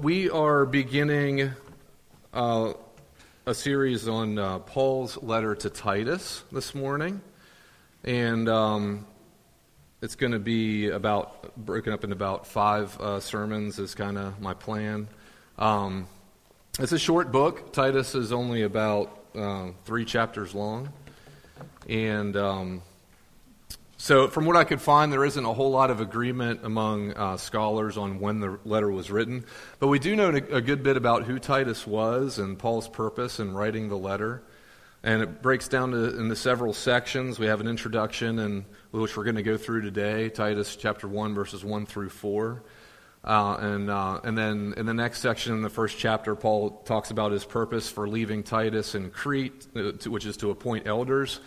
we are beginning uh, a series on uh, Paul's letter to Titus this morning. And um, it's going to be about broken up in about five uh, sermons, is kind of my plan. Um, it's a short book. Titus is only about uh, three chapters long. And. Um, so, from what I could find, there isn't a whole lot of agreement among uh, scholars on when the letter was written. But we do know a good bit about who Titus was and Paul's purpose in writing the letter. And it breaks down to, into several sections. We have an introduction, which we're going to go through today Titus chapter 1, verses 1 through 4. Uh, and, uh, and then in the next section, in the first chapter, Paul talks about his purpose for leaving Titus in Crete, uh, which is to appoint elders.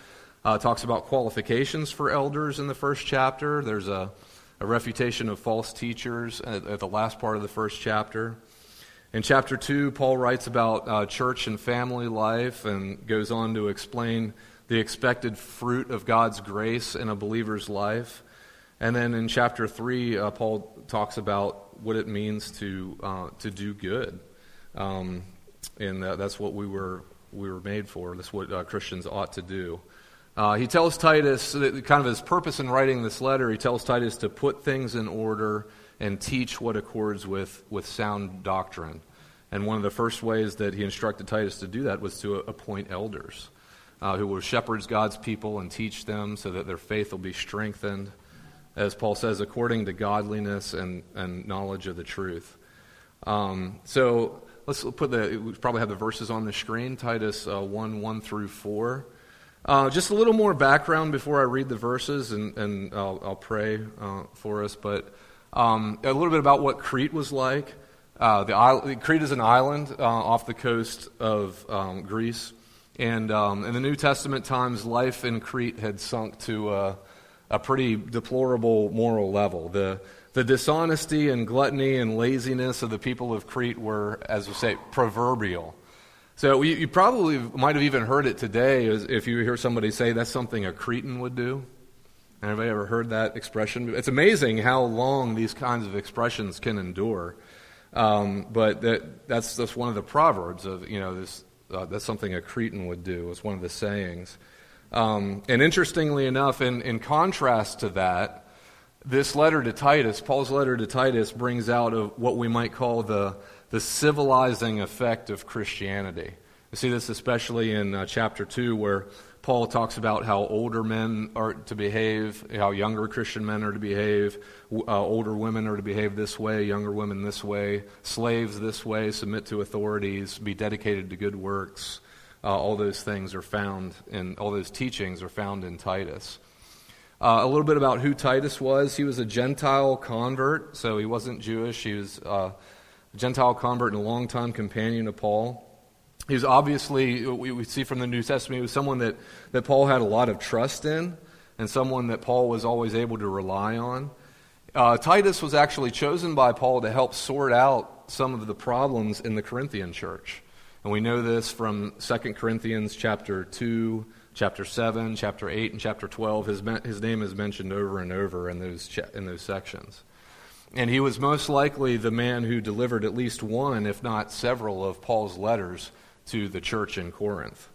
Uh, talks about qualifications for elders in the first chapter. There's a, a refutation of false teachers at, at, the last part of the first chapter. In chapter 2, Paul writes about uh, church and family life and goes on to explain the expected fruit of God's grace in a believer's life. And then in chapter 3, uh, Paul talks about what it means to, uh, to do good. Um, and that's what we were, we were made for. That's what uh, Christians ought to do. Uh, he tells Titus, kind of his purpose in writing this letter, he tells Titus to put things in order and teach what accords with, with sound doctrine. And one of the first ways that he instructed Titus to do that was to appoint elders uh, who will shepherd God's people and teach them so that their faith will be strengthened, as Paul says, according to godliness and, and knowledge of the truth. Um, so let's put the, we probably have the verses on the screen Titus uh, 1 1 through 4. Uh, just a little more background before I read the verses, and, and I'll, I'll pray uh, for us. But um, a little bit about what Crete was like. Uh, the island, Crete is an island uh, off the coast of um, Greece. And um, in the New Testament times, life in Crete had sunk to a, a pretty deplorable moral level. The, the dishonesty and gluttony and laziness of the people of Crete were, as we say, proverbial. So you, you, probably might have even heard it today if you hear somebody say that's something a Cretan would do. Anybody ever heard that expression? It's amazing how long these kinds of expressions can endure. Um, but that, that's, that's one of the proverbs of, you know, this, uh, that's something a Cretan would do. It's one of the sayings. Um, and interestingly enough, in, in contrast to that, this letter to Titus, Paul's letter to Titus, brings out of what we might call the, the civilizing effect of Christianity. You see this especially in uh, chapter 2, where Paul talks about how older men are to behave, how younger Christian men are to behave, uh, older women are to behave this way, younger women this way, slaves this way, submit to authorities, be dedicated to good works. Uh, all those things are found in, all those teachings are found in Titus. Uh, a little bit about who Titus was. He was a Gentile convert, so he wasn't Jewish. He was uh, a Gentile convert and a longtime companion of Paul. He was obviously, we, see from the New Testament, he was someone that, that Paul had a lot of trust in and someone that Paul was always able to rely on. Uh, Titus was actually chosen by Paul to help sort out some of the problems in the Corinthian church. And we know this from 2 Corinthians chapter 2, chapter 7, chapter 8, and chapter 12. His, his name is mentioned over and over in those, in those sections. And he was most likely the man who delivered at least one, if not several, of Paul's letters to the church in Corinth.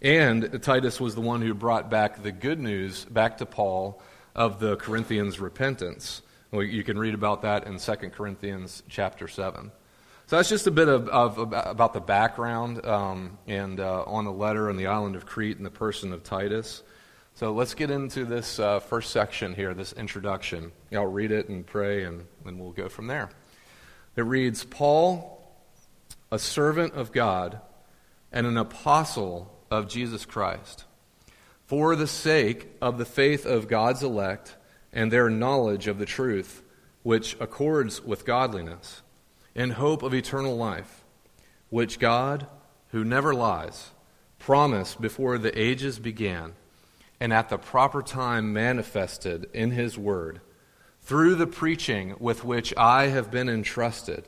And Titus was the one who brought back the good news back to Paul of the Corinthians' repentance. You can read about that in 2 Corinthians chapter 7. So that's just a bit of, of about the background um, and uh, on the letter and the island of Crete and the person of Titus. So let's get into this uh, first section here, this introduction. I'll read it and pray, and then we'll go from there. It reads Paul, a servant of God and an apostle of Jesus Christ, for the sake of the faith of God's elect and their knowledge of the truth, which accords with godliness, in hope of eternal life, which God, who never lies, promised before the ages began and at the proper time manifested in His Word through the preaching with which I have been entrusted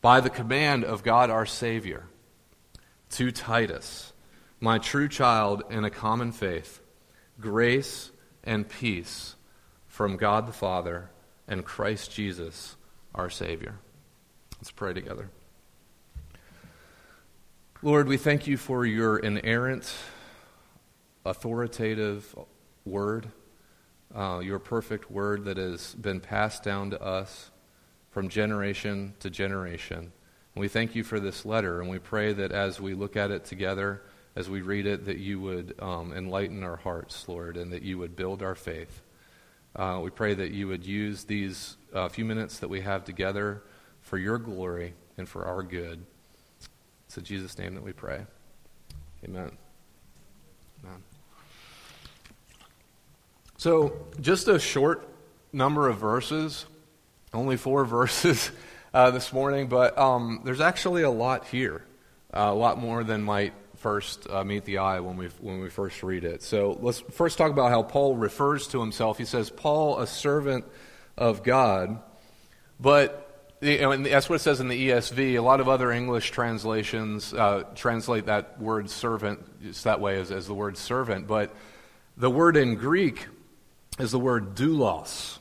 by the command of God our Savior to Titus, my true child in a common faith, grace and peace from God the Father and Christ Jesus our Savior. Let's pray together. Lord, we thank you for your inerrant, authoritative word, uh, your perfect word that has been passed down to us from generation to generation. And we thank you for this letter, and we pray that as we look at it together, as we read it, that you would um, enlighten our hearts, Lord, and that you would build our faith. Uh, we pray that you would use these uh, few minutes that we have together for your glory and for our good. It's in Jesus' name that we pray. Amen. Amen. So, just a short number of verses, only four verses uh, this morning, but um, there's actually a lot here, uh, a lot more than might first uh, meet the eye when we when we first read it. So let's first talk about how Paul refers to himself. He says, "Paul, a servant of God," but and that's what it says in the ESV. A lot of other English translations uh, translate that word servant just that way as, as the word servant. But the word in Greek is the word doulos.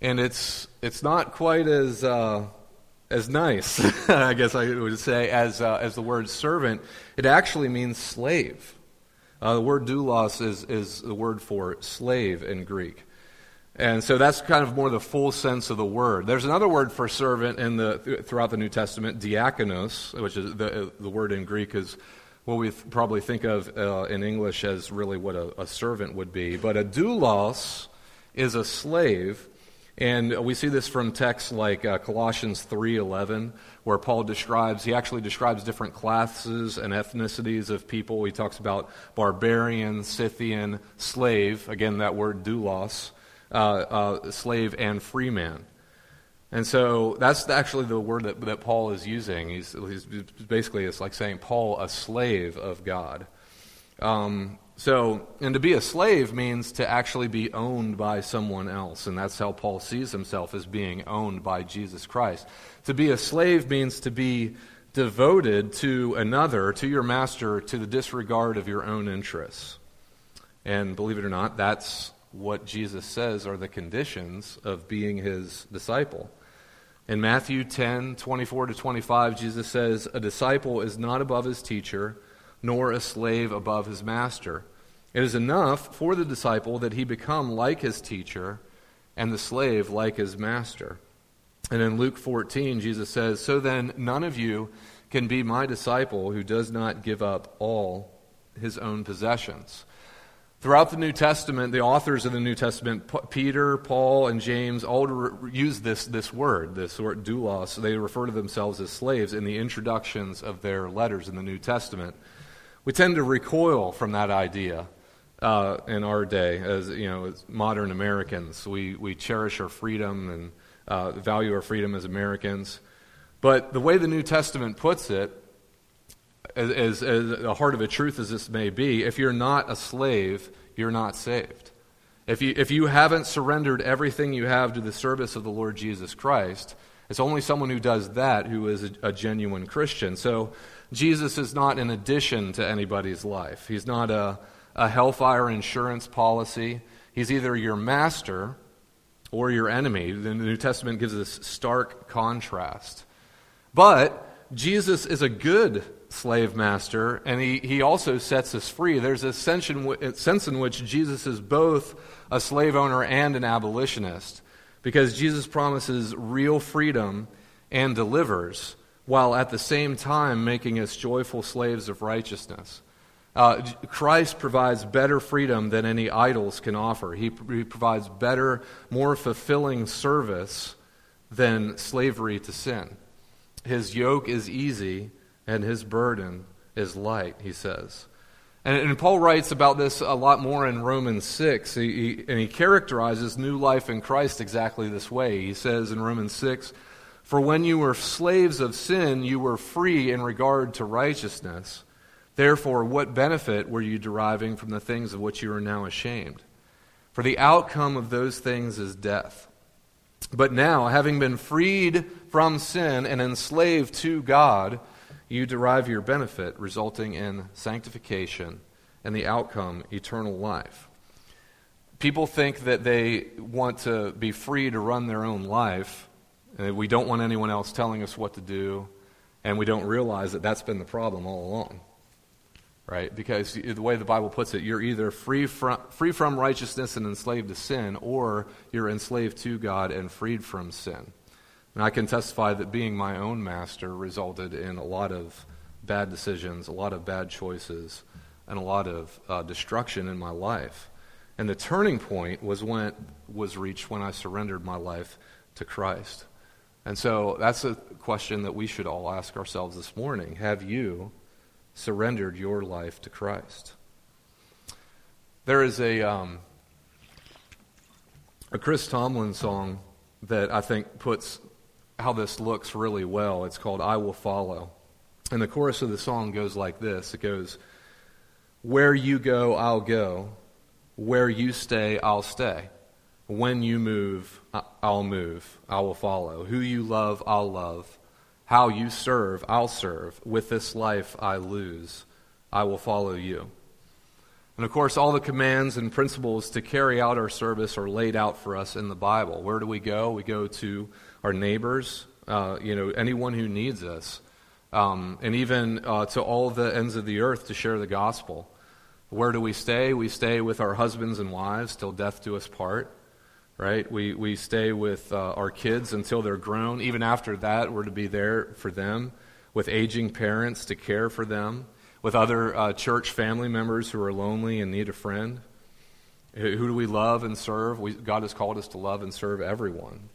And it's, it's not quite as, uh, as nice, I guess I would say, as, uh, as the word servant. It actually means slave. Uh, the word doulos is, is the word for slave in Greek. And so that's kind of more the full sense of the word. There's another word for servant in the, throughout the New Testament, diakonos, which is the, the word in Greek is what we probably think of uh, in English as really what a, a, servant would be. But a doulos is a slave. And we see this from texts like uh, Colossians 3:11, where Paul describes he actually describes different classes and ethnicities of people. He talks about barbarian, Scythian, slave. Again, that word doulos uh, uh, slave and free man. And so that's actually the word that, that Paul is using. He's, he's basically, it's like saying Paul, a slave of God. Um, so, and to be a slave means to actually be owned by someone else. And that's how Paul sees himself as being owned by Jesus Christ. To be a slave means to be devoted to another, to your master, to the disregard of your own interests. And believe it or not, that's what Jesus says are the conditions of being his disciple. In Matthew 10 24 to 25, Jesus says, A disciple is not above his teacher, nor a slave above his master. It is enough for the disciple that he become like his teacher, and the slave like his master. And in Luke 14, Jesus says, So then, none of you can be my disciple who does not give up all his own possessions. Throughout the New Testament, the authors of the New Testament, Peter, Paul, and James, all use this, this word, this word doulos. They refer to themselves as slaves in the introductions of their letters in the New Testament. We tend to recoil from that idea uh, in our day as, you know, as modern Americans. We, we cherish our freedom and uh, value our freedom as Americans. But the way the New Testament puts it, as, as, the heart of a truth as this may be, if you're not a slave, you're not saved. If you, if you haven't surrendered everything you have to the service of the Lord Jesus Christ, it's only someone who does that who is a, a genuine Christian. So Jesus is not an addition to anybody's life. He's not a, a hellfire insurance policy. He's either your master or your enemy. The New Testament gives this stark contrast. But Jesus is a good slave master, and he, he also sets us free. There's a sense in, sense in which Jesus is both a slave owner and an abolitionist, because Jesus promises real freedom and delivers, while at the same time making us joyful slaves of righteousness. Uh, Christ provides better freedom than any idols can offer. He, he provides better, more fulfilling service than slavery to sin. His yoke is easy and his burden is light, he says. And, and Paul writes about this a lot more in Romans 6, he, he, and he characterizes new life in Christ exactly this way. He says in Romans 6, For when you were slaves of sin, you were free in regard to righteousness. Therefore, what benefit were you deriving from the things of which you are now ashamed? For the outcome of those things is death. But now, having been freed from sin and enslaved to God, you derive your benefit, resulting in sanctification and the outcome, eternal life. People think that they want to be free to run their own life And we don't want anyone else telling us what to do, and we don't realize that that's been the problem all along. Right? Because the way the Bible puts it, you're either free from, free from righteousness and enslaved to sin, or you're enslaved to God and freed from sin. And I can testify that being my own master resulted in a lot of bad decisions, a lot of bad choices, and a lot of uh, destruction in my life. And the turning point was when was reached when I surrendered my life to Christ. And so that's a question that we should all ask ourselves this morning. Have you surrendered your life to Christ? There is a, um, a Chris Tomlin song that I think puts how this looks really well. It's called I Will Follow. And the chorus of the song goes like this it goes, Where you go, I'll go. Where you stay, I'll stay. When you move, I'll move. I will follow. Who you love, I'll love. How you serve, I'll serve. With this life I lose, I will follow you. And of course, all the commands and principles to carry out our service are laid out for us in the Bible. Where do we go? We go to our neighbors, uh, you know, anyone who needs us, um, and even uh, to all the ends of the earth to share the gospel. Where do we stay? We stay with our husbands and wives till death do us part right? We, we stay with uh, our kids until they're grown. Even after that, we're to be there for them, with aging parents to care for them, with other uh, church family members who are lonely and need a friend. Who, do we love and serve? We, God has called us to love and serve everyone.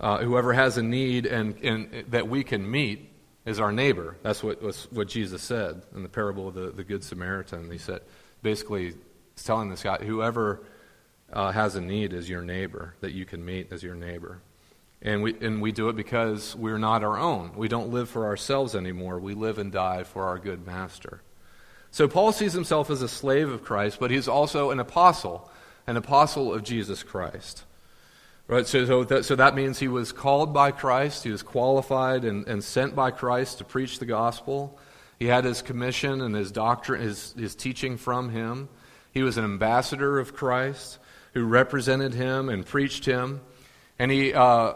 Uh, whoever has a need and, and that we can meet is our neighbor. That's what, what Jesus said in the parable of the, the Good Samaritan. He said, basically, he's telling this guy, whoever uh, has a need is your neighbor, that you can meet as your neighbor. And we, and we do it because we're not our own. We don't live for ourselves anymore. We live and die for our good master. So Paul sees himself as a slave of Christ, but he's also an apostle, an apostle of Jesus Christ. Right? So, so, that, so that means he was called by Christ, he was qualified and, and sent by Christ to preach the gospel. He had his commission and his doctrine, his, his teaching from him. He was an ambassador of Christ who represented him and preached him. And, he, uh,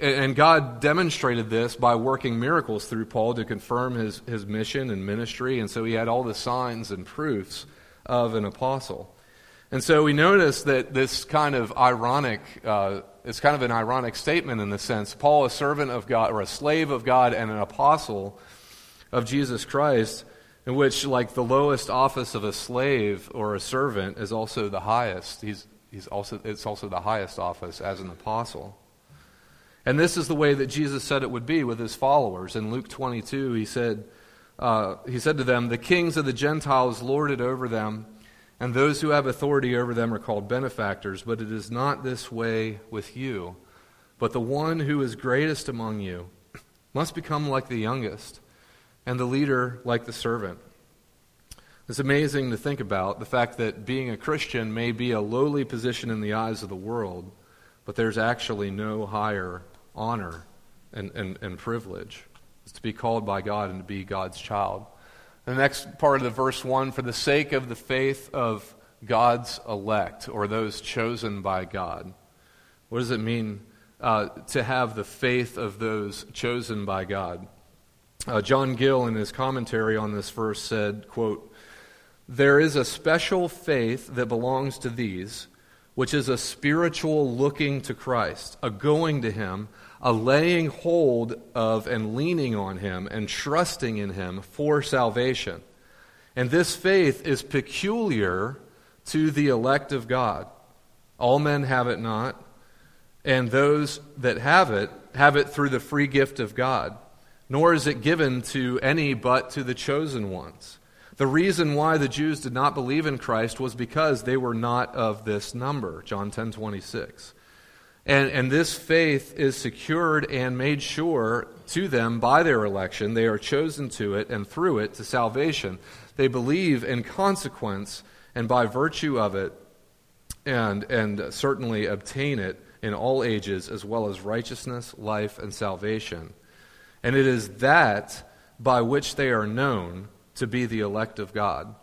and God demonstrated this by working miracles through Paul to confirm his, his mission and ministry. And so he had all the signs and proofs of an apostle. And so we notice that this kind of ironic, uh, it's kind of an ironic statement in the sense Paul, a servant of God, or a slave of God, and an apostle of Jesus Christ, in which, like, the lowest office of a slave or a servant is also the highest. He's, he's also, it's also the highest office as an apostle. And this is the way that Jesus said it would be with his followers. In Luke 22, he said, uh, he said to them, The kings of the Gentiles lord it over them, and those who have authority over them are called benefactors, but it is not this way with you. But the one who is greatest among you must become like the youngest, and the leader like the servant. It's amazing to think about the fact that being a Christian may be a lowly position in the eyes of the world, but there's actually no higher honor and, and, and privilege. It's to be called by God and to be God's child. The next part of the verse 1 for the sake of the faith of God's elect, or those chosen by God. What does it mean uh, to have the faith of those chosen by God? Uh, John Gill, in his commentary on this verse, said, quote, there is a special faith that belongs to these, which is a spiritual looking to Christ, a going to Him, a laying hold of and leaning on Him and trusting in Him for salvation. And this faith is peculiar to the elect of God. All men have it not, and those that have it have it through the free gift of God. Nor is it given to any but to the chosen ones. The reason why the Jews did not believe in Christ was because they were not of this number, John 10 26. And, and this faith is secured and made sure to them by their election. They are chosen to it and through it to salvation. They believe in consequence and by virtue of it, and, and certainly obtain it in all ages, as well as righteousness, life, and salvation. And it is that by which they are known to be the elect of God.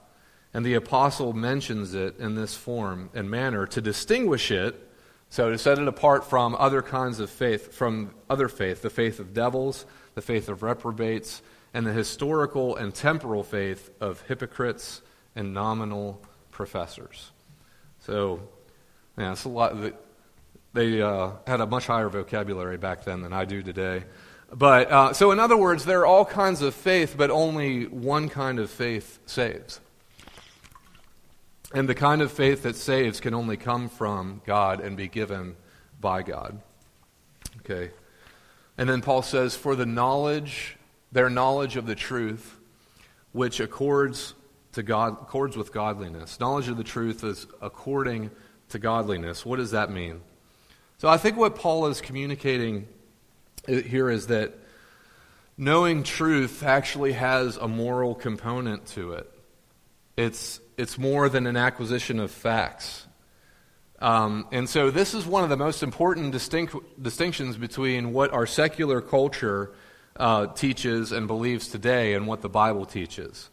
And the apostle mentions it in this form and manner to distinguish it So to set it apart from other kinds of faith, from other faith, the faith of devils, the faith of reprobates, and the historical and temporal faith of hypocrites and nominal professors. So, yeah, it's a lot. They uh, had a much higher vocabulary back then than I do today. But uh, so, in other words, there are all kinds of faith, but only one kind of faith saves. And the kind of faith that saves can only come from God and be given by God. Okay. And then Paul says, For the knowledge, their knowledge of the truth, which accords to God accords with godliness. Knowledge of the truth is according to godliness. What does that mean? So I think what Paul is communicating uh, here is that knowing truth actually has a moral component to it. It's, it's more than an acquisition of facts. Um, and so, this is one of the most important distinct, distinctions between what our secular culture uh, teaches and believes today and what the Bible teaches.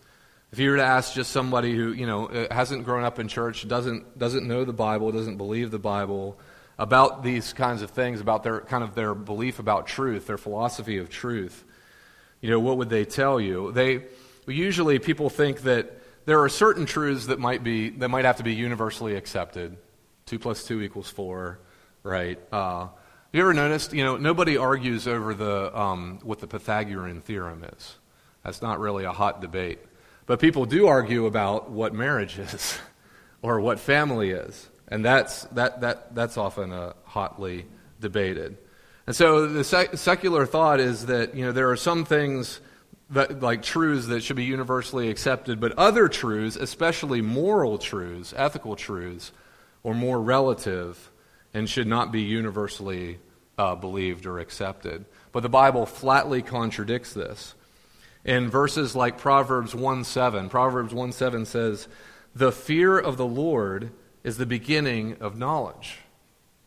If you were to ask just somebody who you know uh, hasn't grown up in church, doesn't doesn't know the Bible, doesn't believe the Bible, about these kinds of things, about their kind of their belief about truth, their philosophy of truth, you know, what would they tell you? They usually people think that there are certain truths that might be that might have to be universally accepted. Two plus two equals four, right? Uh, you ever noticed? You know, nobody argues over the um, what the Pythagorean theorem is. That's not really a hot debate. But people do argue about what marriage is or what family is. And that's, that, that, that's often uh, hotly debated. And so the sec- secular thought is that you know, there are some things that, like truths that should be universally accepted, but other truths, especially moral truths, ethical truths, are more relative and should not be universally uh, believed or accepted. But the Bible flatly contradicts this in verses like Proverbs 1 7. Proverbs 1 7 says, The fear of the Lord is the beginning of knowledge.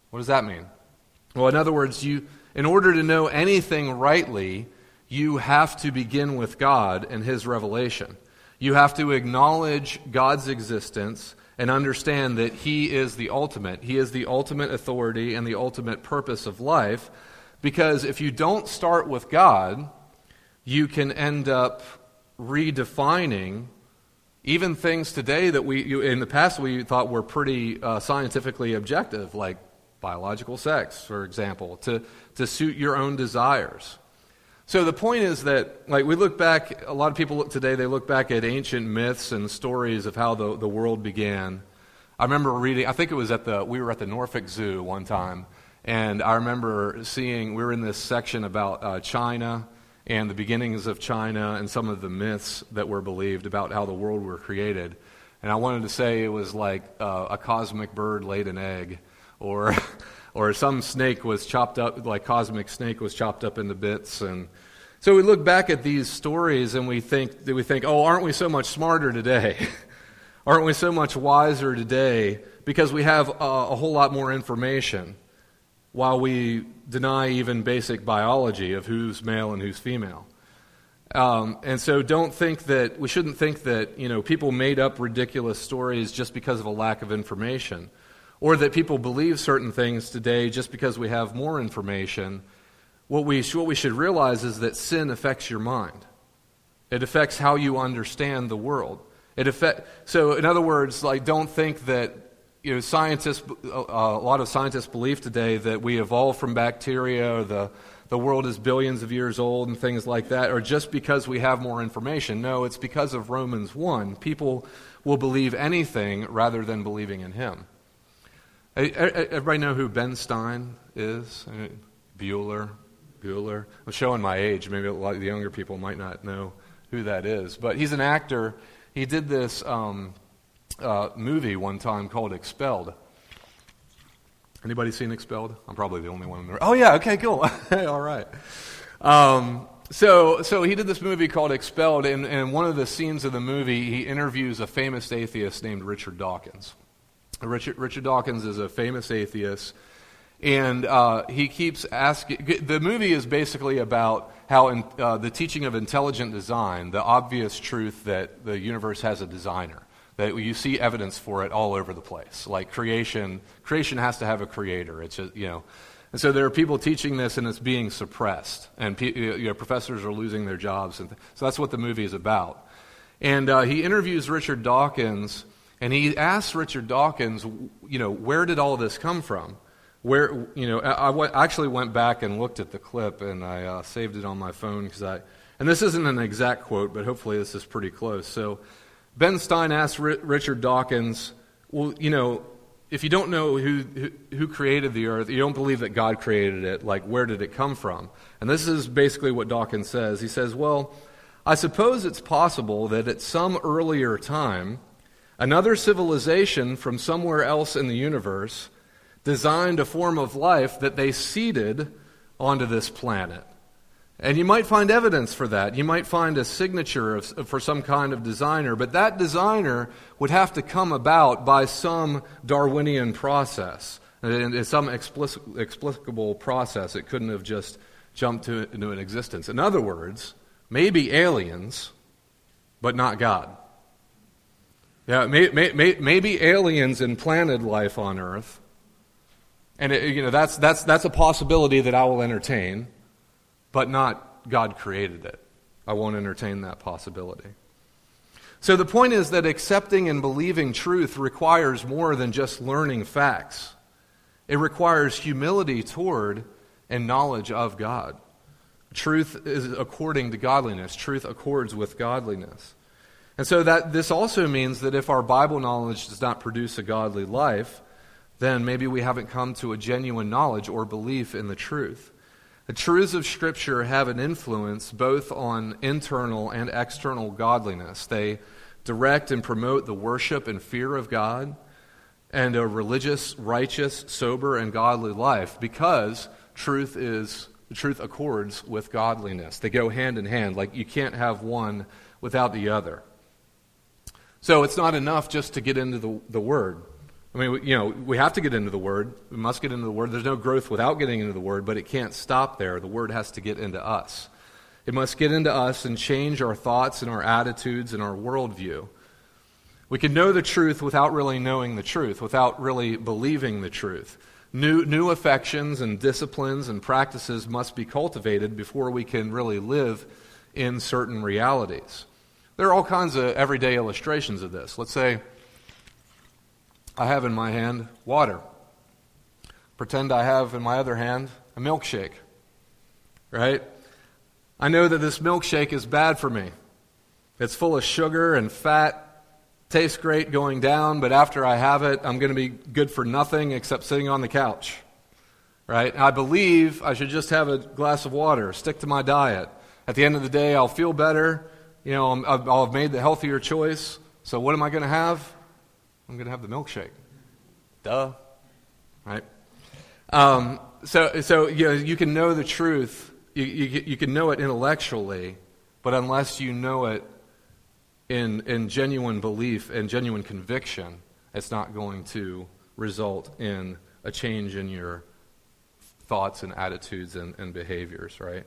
What does that mean? Well, in other words, you, in order to know anything rightly, you have to begin with God and His revelation. You have to acknowledge God's existence and understand that He is the ultimate. He is the ultimate authority and the ultimate purpose of life. Because if you don't start with God, you can end up redefining even things today that we, you, in the past, we thought were pretty uh, scientifically objective, like biological sex, for example, to, to suit your own desires. So the point is that, like, we look back, a lot of people look today, they look back at ancient myths and stories of how the, the world began. I remember reading, I think it was at the, we were at the Norfolk Zoo one time, and I remember seeing, we were in this section about uh, China and the beginnings of China and some of the myths that were believed about how the world were created. And I wanted to say it was like uh, a cosmic bird laid an egg, or, or some snake was chopped up, like cosmic snake was chopped up into bits. And so we look back at these stories and we think, we think oh, aren't we so much smarter today? aren't we so much wiser today because we have a, a whole lot more information? while we deny even basic biology of who's male and who's female. Um, and so don't think that, we shouldn't think that, you know, people made up ridiculous stories just because of a lack of information. Or that people believe certain things today just because we have more information. What we, what we should realize is that sin affects your mind. It affects how you understand the world. It affect, so, in other words, like, don't think that you know, scientists, uh, a lot of scientists believe today that we evolved from bacteria, or the, the world is billions of years old, and things like that, or just because we have more information. No, it's because of Romans 1. People will believe anything rather than believing in Him. Everybody know who Ben Stein is? Bueller. Bueller. I'm showing my age. Maybe a lot of the younger people might not know who that is. But he's an actor. He did this. Um, uh, movie one time called Expelled. Anybody seen Expelled? I'm probably the only one. In the room. oh yeah, okay, cool. All right. Um, so, so he did this movie called Expelled, and, and one of the scenes of the movie, he interviews a famous atheist named Richard Dawkins. Richard, Richard Dawkins is a famous atheist, and uh, he keeps asking. The movie is basically about how in, uh, the teaching of intelligent design, the obvious truth that the universe has a designer that you see evidence for it all over the place. Like creation, creation has to have a creator. It's just, you know. And so there are people teaching this and it's being suppressed. And you know, professors are losing their jobs. And th- so that's what the movie is about. And uh, he interviews Richard Dawkins and he asks Richard Dawkins, you know, where did all this come from? Where, you know, I, actually went back and looked at the clip and I uh, saved it on my phone because I, and this isn't an exact quote, but hopefully this is pretty close. So Ben Stein asked R- Richard Dawkins, well, you know, if you don't know who, who created the earth, you don't believe that God created it, like where did it come from? And this is basically what Dawkins says. He says, well, I suppose it's possible that at some earlier time, another civilization from somewhere else in the universe designed a form of life that they seeded onto this planet. And you might find evidence for that. You might find a signature of, for some kind of designer, but that designer would have to come about by some Darwinian process, some explicable process. It couldn't have just jumped to, into an existence. In other words, maybe aliens, but not God. Yeah, may, may, may, maybe aliens implanted life on Earth, and it, you know that's that's that's a possibility that I will entertain but not God created it. I won't entertain that possibility. So the point is that accepting and believing truth requires more than just learning facts. It requires humility toward and knowledge of God. Truth is according to godliness. Truth accords with godliness. And so that this also means that if our Bible knowledge does not produce a godly life, then maybe we haven't come to a genuine knowledge or belief in the truth. The truths of Scripture have an influence both on internal and external godliness. They direct and promote the worship and fear of God and a religious, righteous, sober, and godly life because truth is truth accords with godliness. They go hand in hand. Like you can't have one without the other. So it's not enough just to get into the, the Word. I mean, you know, we have to get into the Word. We must get into the Word. There's no growth without getting into the Word, but it can't stop there. The Word has to get into us. It must get into us and change our thoughts and our attitudes and our worldview. We can know the truth without really knowing the truth, without really believing the truth. New, new affections and disciplines and practices must be cultivated before we can really live in certain realities. There are all kinds of everyday illustrations of this. Let's say, I have in my hand water. Pretend I have in my other hand a milkshake. Right? I know that this milkshake is bad for me. It's full of sugar and fat. Tastes great going down, but after I have it, I'm going to be good for nothing except sitting on the couch. Right? I believe I should just have a glass of water, stick to my diet. At the end of the day, I'll feel better. You know, I'll have made the healthier choice. So, what am I going to have? I'm going to have the milkshake. Duh. Right? Um, so, so you, know, you can know the truth. You, you, you can know it intellectually, but unless you know it in, in genuine belief and genuine conviction, it's not going to result in a change in your thoughts and attitudes and, and behaviors, right?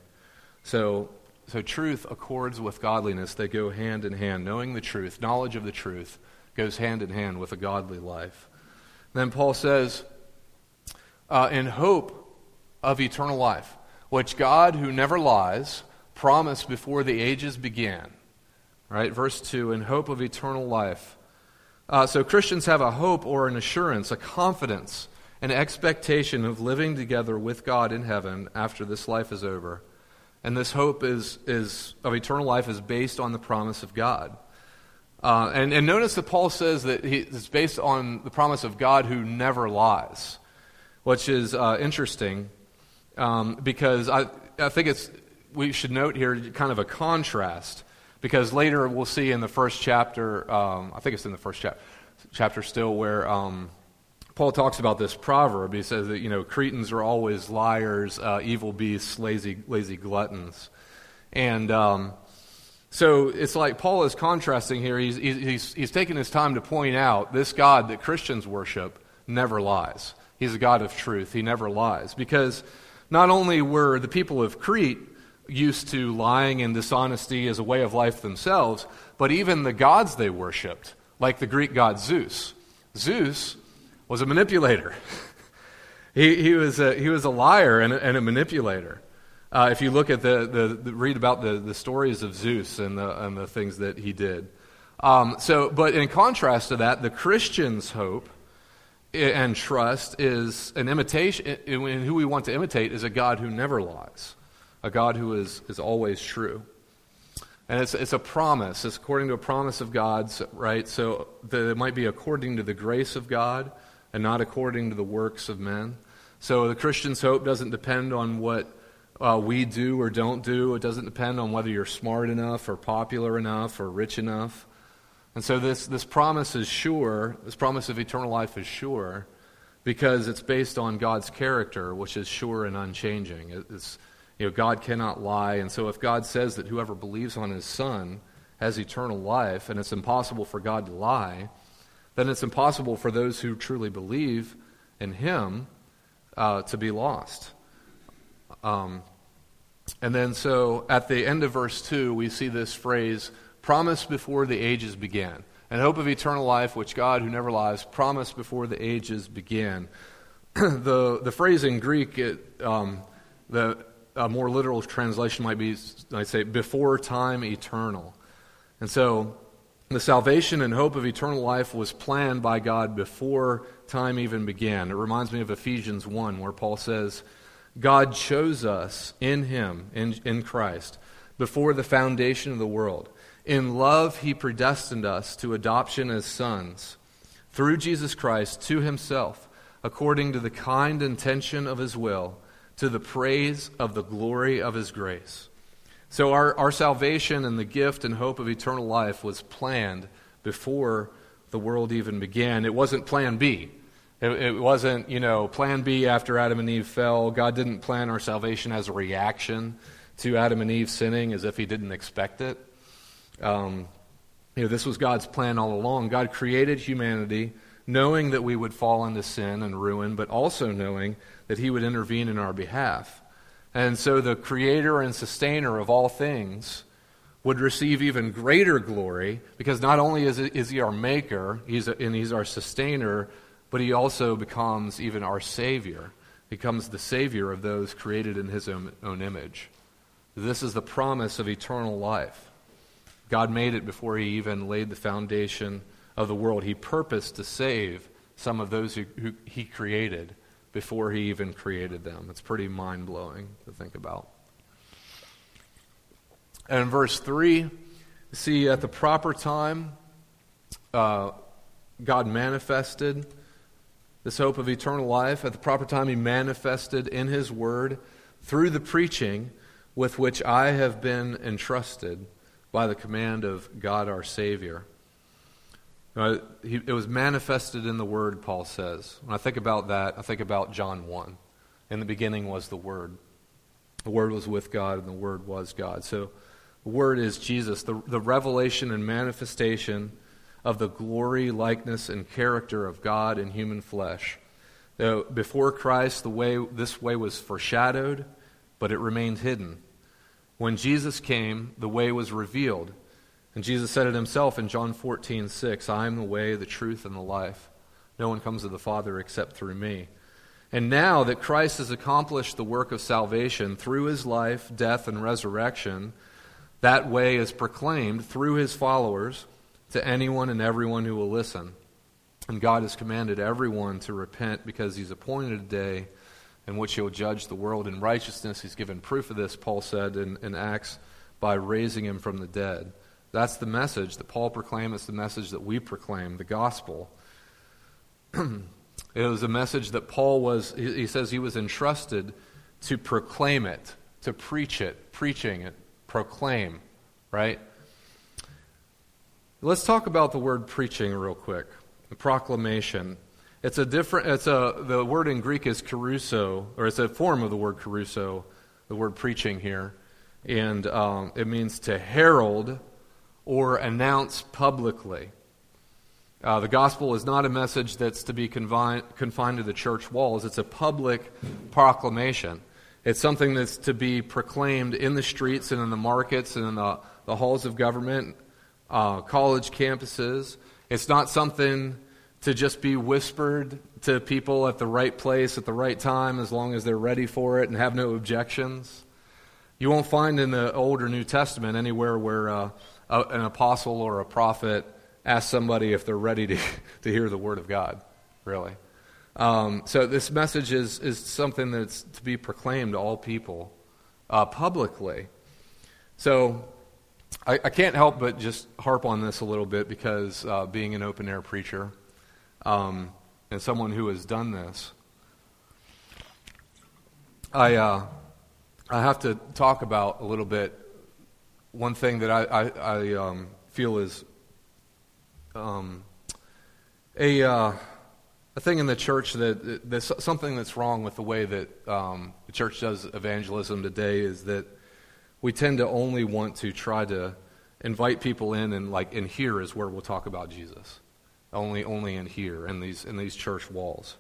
So, so truth accords with godliness. They go hand in hand. Knowing the truth, knowledge of the truth, goes hand in hand with a godly life. Then Paul says, uh, in hope of eternal life, which God, who never lies, promised before the ages began. Right? Verse 2 in hope of eternal life. Uh, so Christians have a hope or an assurance, a confidence, an expectation of living together with God in heaven after this life is over. And this hope is, is, of eternal life is based on the promise of God. Uh, and, and, notice that Paul says that he, it's based on the promise of God who never lies, which is uh, interesting um, because I, I think it's, we should note here kind of a contrast because later we'll see in the first chapter, um, I think it's in the first chap- chapter still, where um, Paul talks about this proverb. He says that, you know, Cretans are always liars, uh, evil beasts, lazy, lazy gluttons. And um, so it's like Paul is contrasting here. He's, he's, he's taking his time to point out this God that Christians worship never lies. He's a God of truth. He never lies. Because not only were the people of Crete used to lying and dishonesty as a way of life themselves, but even the gods they worshiped like the Greek god Zeus. Zeus was a manipulator. he, he, was a, he was a liar and a, and a manipulator. Uh, if you look at the, the, the, read about the, the stories of Zeus and the, and the things that he did. Um, so, but in contrast to that, the Christian's hope and trust is an imitation, and who we want to imitate is a God who never lies, a God who is, is always true. And it's, it's a promise. It's according to a promise of God's, right? So the, it might be according to the grace of God and not according to the works of men. So the Christian's hope doesn't depend on what uh, we do or don't do. It doesn't depend on whether you're smart enough or popular enough or rich enough. And so this, this promise is sure, this promise of eternal life is sure because it's based on God's character, which is sure and unchanging. It's, you know, God cannot lie. And so if God says that whoever believes on his Son has eternal life, and it's impossible for God to lie, then it's impossible for those who truly believe in him uh, to be lost. Um, and then, so at the end of verse 2, we see this phrase, promise before the ages began. And hope of eternal life, which God, who never lies, promised before the ages began. the, the phrase in Greek, it, um, the a more literal translation might be, I say, before time eternal. And so, the salvation and hope of eternal life was planned by God before time even began. It reminds me of Ephesians 1, where Paul says, God chose us in Him, in, in Christ, before the foundation of the world. In love, He predestined us to adoption as sons through Jesus Christ to Himself, according to the kind intention of His will, to the praise of the glory of His grace. So, our, our salvation and the gift and hope of eternal life was planned before the world even began. It wasn't plan B. It, it, wasn't, you know, plan B after Adam and Eve fell. God didn't plan our salvation as a reaction to Adam and Eve sinning as if he didn't expect it. Um, you know, this was God's plan all along. God created humanity knowing that we would fall into sin and ruin, but also knowing that he would intervene in our behalf. And so the creator and sustainer of all things would receive even greater glory because not only is, is he our maker he's a, and he's our sustainer, but he also becomes even our Savior, He becomes the Savior of those created in his own, own image. This is the promise of eternal life. God made it before he even laid the foundation of the world. He purposed to save some of those who, who he created before he even created them. It's pretty mind blowing to think about. And in verse 3, see, at the proper time, uh, God manifested this hope of eternal life. At the proper time, he manifested in his word through the preaching with which I have been entrusted by the command of God our Savior. He, it was manifested in the Word, Paul says. When I think about that, I think about John 1. In the beginning was the Word. The Word was with God, and the Word was God. So the Word is Jesus, the, the revelation and manifestation of the glory, likeness, and character of God in human flesh. Now, before Christ, the way, this way was foreshadowed, but it remained hidden. When Jesus came, the way was revealed. And Jesus said it himself in John 14, 6, I am the way, the truth, and the life. No one comes to the Father except through me. And now that Christ has accomplished the work of salvation through his life, death, and resurrection, that way is proclaimed through his followers to anyone and everyone who will listen. And God has commanded everyone to repent because he's appointed a day in which he'll judge the world in righteousness. He's given proof of this, Paul said in, in Acts, by raising him from the dead. That's the message that Paul proclaimed. It's the message that we proclaim, the gospel. it was a message that Paul was, he says he was entrusted to proclaim it, to preach it, preaching it, proclaim, right? Let's talk about the word preaching real quick. The proclamation. It's a different. It's a the word in Greek is kerusso, or it's a form of the word kerusso, the word preaching here, and um, it means to herald or announce publicly. Uh, the gospel is not a message that's to be confined, confined to the church walls. It's a public proclamation. It's something that's to be proclaimed in the streets and in the markets and in the, the halls of government uh, college campuses. It's not something to just be whispered to people at the right place at the right time as long as they're ready for it and have no objections. You won't find in the Old or New Testament anywhere where uh, a, an apostle or a prophet asks somebody if they're ready to, to hear the Word of God, really. Um, so this message is, is something that's to be proclaimed to all people uh, publicly. So I, I, can't help but just harp on this a little bit because uh, being an open air preacher um, and someone who has done this, I, uh, I have to talk about a little bit one thing that I, I, I um, feel is um, a, uh, a thing in the church that there's something that's wrong with the way that um, the church does evangelism today is that we tend to only want to try to invite people in and like in here is where we'll talk about Jesus. Only only in here in these in these church walls.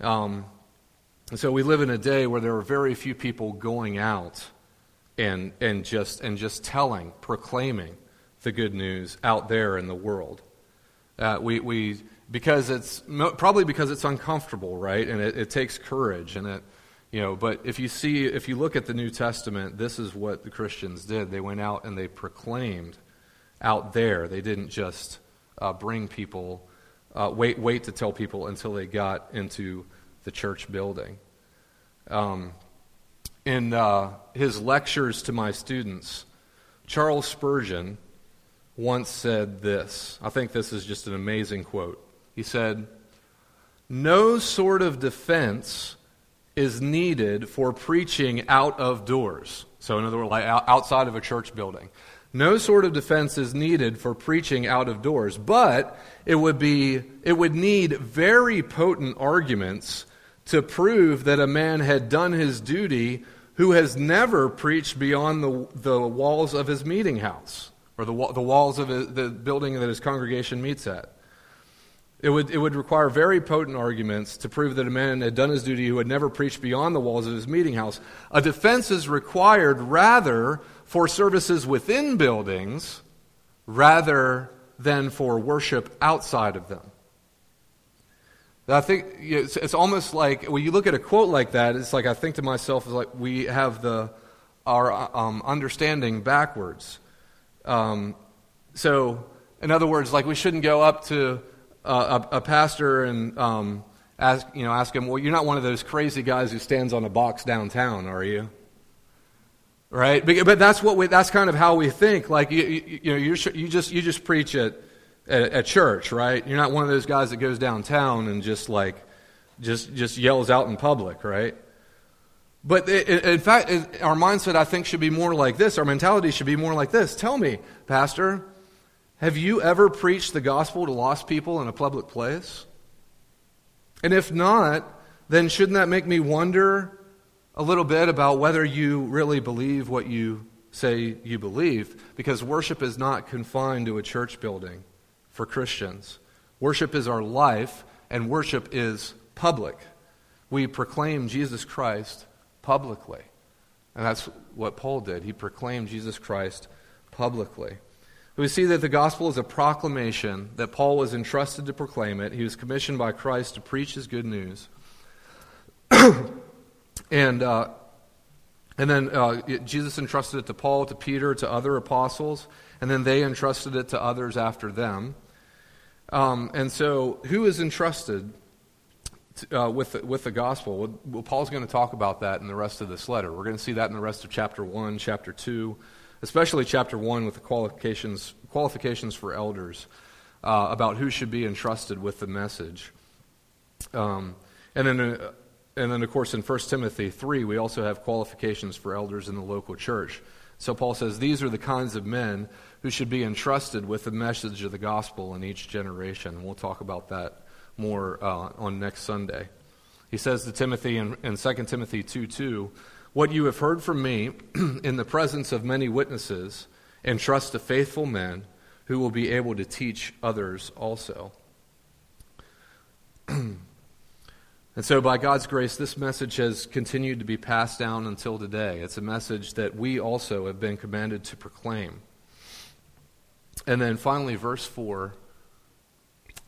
Um, and so we live in a day where there are very few people going out and and just and just telling, proclaiming the good news out there in the world. Uh, we we because it's probably because it's uncomfortable, right? And it, it takes courage and it you know, but if you see, if you look at the New Testament, this is what the Christians did. They went out and they proclaimed out there. They didn't just uh, bring people, uh, wait, wait to tell people until they got into the church building. Um, in uh, his lectures to my students, Charles Spurgeon once said this. I think this is just an amazing quote. He said, No sort of defense is needed for preaching out of doors. So, in other words, like outside of a church building. No sort of defense is needed for preaching out of doors, but it would be it would need very potent arguments to prove that a man had done his duty who has never preached beyond the, the walls of his meeting house or the, the walls of the building that his congregation meets at. It would, it would require very potent arguments to prove that a man had done his duty who had never preached beyond the walls of his meeting house. A defense is required rather for services within buildings rather than for worship outside of them. I think it's, almost like when you look at a quote like that, it's like I think to myself, like we have the, our um, understanding backwards. Um, so, in other words, like we shouldn't go up to a, a, pastor and um, ask, you know, ask him, well, you're not one of those crazy guys who stands on a box downtown, are you? Right? But, but that's what we, that's kind of how we think. Like, you, you, you know, you just, you just preach at, at, at church, right? You're not one of those guys that goes downtown and just like, just, just yells out in public, right? But in fact, our mindset, I think, should be more like this. Our mentality should be more like this. Tell me, Pastor, have you ever preached the gospel to lost people in a public place? And if not, then shouldn't that make me wonder a little bit about whether you really believe what you say you believe? Because worship is not confined to a church building for Christians. Worship is our life, and worship is public. We proclaim Jesus Christ publicly. And that's what Paul did. He proclaimed Jesus Christ publicly. We see that the gospel is a proclamation that Paul was entrusted to proclaim it. He was commissioned by Christ to preach his good news. and, uh, and then uh, Jesus entrusted it to Paul, to Peter, to other apostles, and then they entrusted it to others after them. Um, and so, who is entrusted to, uh, with, the, with the gospel? Well, Paul's going to talk about that in the rest of this letter. We're going to see that in the rest of chapter 1, chapter 2 especially chapter 1 with the qualifications, qualifications for elders uh, about who should be entrusted with the message. Um, and, then, uh, and then, of course, in 1 Timothy 3, we also have qualifications for elders in the local church. So Paul says these are the kinds of men who should be entrusted with the message of the gospel in each generation. We'll talk about that more uh, on next Sunday. He says to Timothy in, in 2 Timothy 2 2, what you have heard from me in the presence of many witnesses, entrust to faithful men who will be able to teach others also. and so, by God's grace, this message has continued to be passed down until today. It's a message that we also have been commanded to proclaim. And then finally, verse 4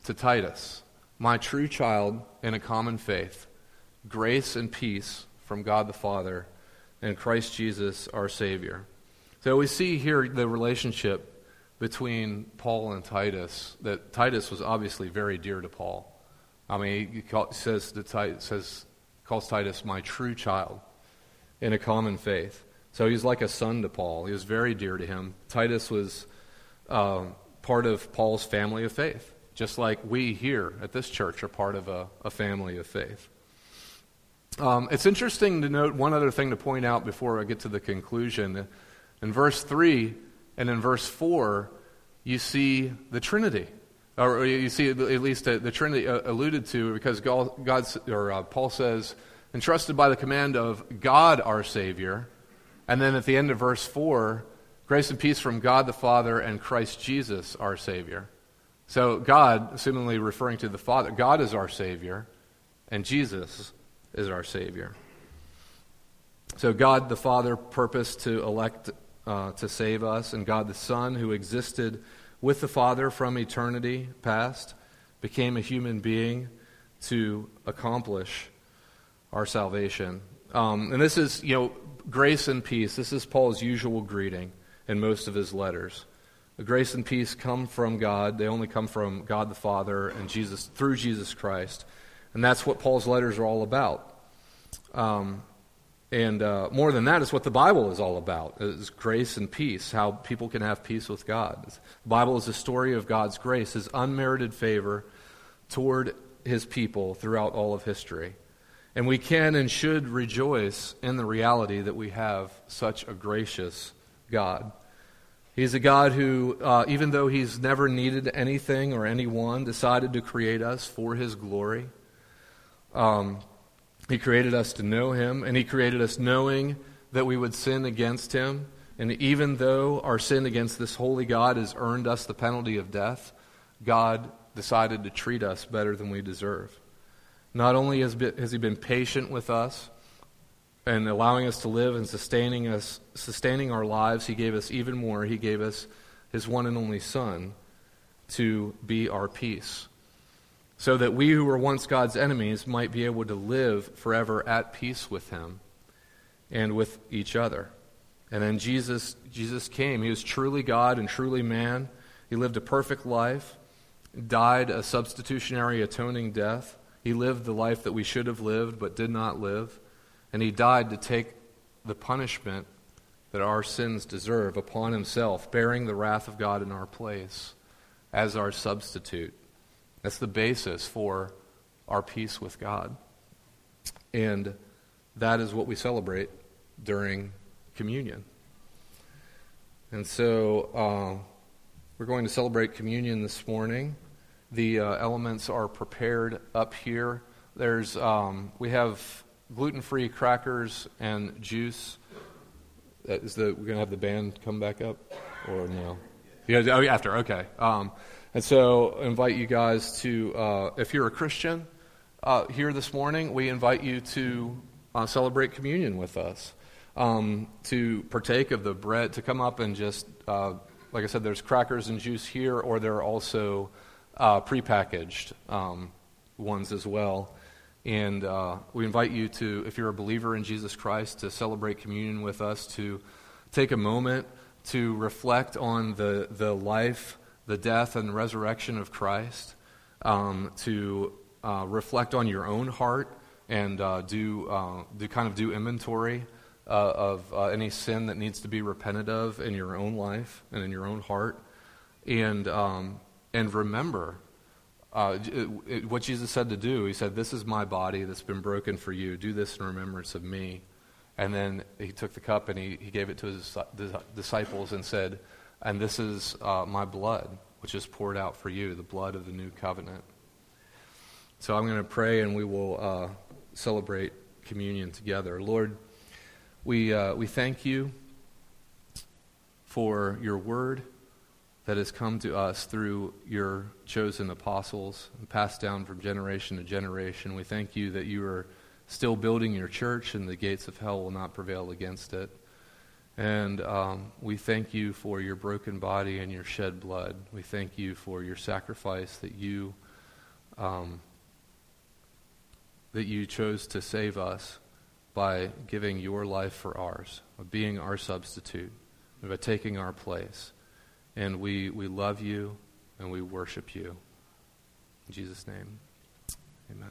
to Titus, my true child in a common faith, grace and peace from God the Father and Christ Jesus our Savior. So we see here the relationship between Paul and Titus, that Titus was obviously very dear to Paul. I mean, he says, to says calls Titus my true child in a common faith. So he's like a son to Paul. He was very dear to him. Titus was uh, part of Paul's family of faith, just like we here at this church are part of a, a family of faith. Um, it's interesting to note one other thing to point out before I get to the conclusion. In verse 3 and in verse 4, you see the Trinity. Or you see at least the Trinity uh, alluded to because God, or uh, Paul says, entrusted by the command of God our Savior. And then at the end of verse 4, grace and peace from God the Father and Christ Jesus our Savior. So God, seemingly referring to the Father, God is our Savior, and Jesus is our Savior. So God the Father purposed to elect uh, to save us, and God the Son, who existed with the Father from eternity past, became a human being to accomplish our salvation. Um, and this is, you know, grace and peace. This is Paul's usual greeting in most of his letters. The grace and peace come from God. They only come from God the Father and Jesus through Jesus Christ. And that's what Paul's letters are all about. Um, and uh, more than that is what the Bible is all about: is grace and peace. How people can have peace with God. The Bible is a story of God's grace, His unmerited favor toward His people throughout all of history. And we can and should rejoice in the reality that we have such a gracious God. He's a God who, uh, even though He's never needed anything or anyone, decided to create us for His glory. Um, he created us to know Him, and He created us knowing that we would sin against Him. And even though our sin against this holy God has earned us the penalty of death, God decided to treat us better than we deserve. Not only has, has He been patient with us and allowing us to live and sustaining us, sustaining our lives, He gave us even more. He gave us His one and only Son to be our peace so that we who were once God's enemies might be able to live forever at peace with him and with each other. And then Jesus Jesus came. He was truly God and truly man. He lived a perfect life, died a substitutionary atoning death. He lived the life that we should have lived but did not live, and he died to take the punishment that our sins deserve upon himself, bearing the wrath of God in our place as our substitute. That's the basis for our peace with God. And that is what we celebrate during communion. And so uh, we're going to celebrate communion this morning. The uh, elements are prepared up here. There's um, we have gluten-free crackers and juice. Is the we're gonna have the band come back up or no? Yeah, oh, after okay. Um, and so, I invite you guys to, uh, if you're a Christian uh, here this morning, we invite you to uh, celebrate communion with us, um, to partake of the bread, to come up and just, uh, like I said, there's crackers and juice here, or there are also uh, prepackaged um, ones as well. And uh, we invite you to, if you're a believer in Jesus Christ, to celebrate communion with us, to take a moment to reflect on the, the life the death and resurrection of Christ, um, to uh, reflect on your own heart and uh, do, uh, do kind of do inventory uh, of uh, any sin that needs to be repented of in your own life and in your own heart, and um, and remember. Uh, it, what Jesus said to do, he said, This is my body that's been broken for you. Do this in remembrance of me. And then he took the cup and he, he gave it to his disciples and said, and this is uh, my blood, which is poured out for you, the blood of the new covenant. So I'm going to pray and we will uh, celebrate communion together. Lord, we, uh, we thank you for your word that has come to us through your chosen apostles passed down from generation to generation. We thank you that you are still building your church and the gates of hell will not prevail against it. And um, we thank you for your broken body and your shed blood. We thank you for your sacrifice that you um, that you chose to save us by giving your life for ours, of being our substitute, by taking our place. And we, we love you and we worship you. In Jesus' name, amen.